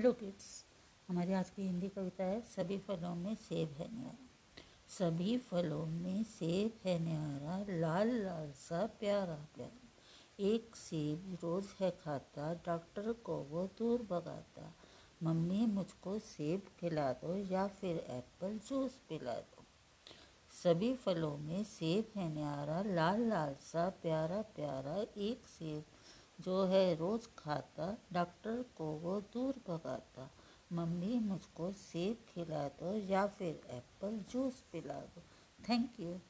Hello kids हमारी आज की हिंदी कविता है, सभी फलों में सेब है न्यारा सभी फलों में सेब है न्यारा लाल लाल सा प्यारा प्यारा। एक सेब रोज है खाता, डॉक्टर को वो दूर भगाता। मम्मी मुझको सेब खिला दो या फिर एप्पल जूस पिला दो। सभी फलों में सेब है न्यारा लाल लाल सा प्यारा प्यारा। एक सेब जो है रोज़ खाता, डॉक्टर भगाता मम्मी मुझको सेब खिला दो या फिर एप्पल जूस पिला दो। Thank you